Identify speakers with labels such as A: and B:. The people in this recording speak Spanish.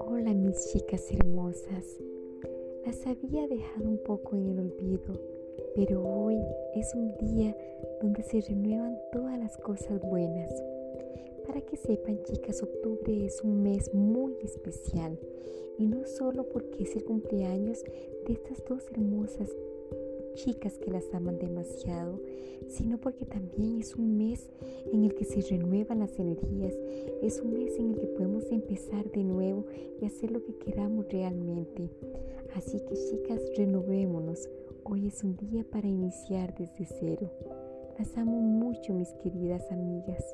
A: Hola mis chicas hermosas. Las había dejado un poco en el olvido, pero hoy es un día donde se renuevan todas las cosas buenas. Para que sepan chicas, octubre es un mes muy especial y no solo porque es el cumpleaños de estas dos hermosas chicas que las aman demasiado, sino porque también es un mes en el que se renuevan las energías, es un mes en el que podemos empezar de nuevo y hacer lo que queramos realmente. Así que chicas, renovémonos. Hoy es un día para iniciar desde cero. Las amo mucho, mis queridas amigas.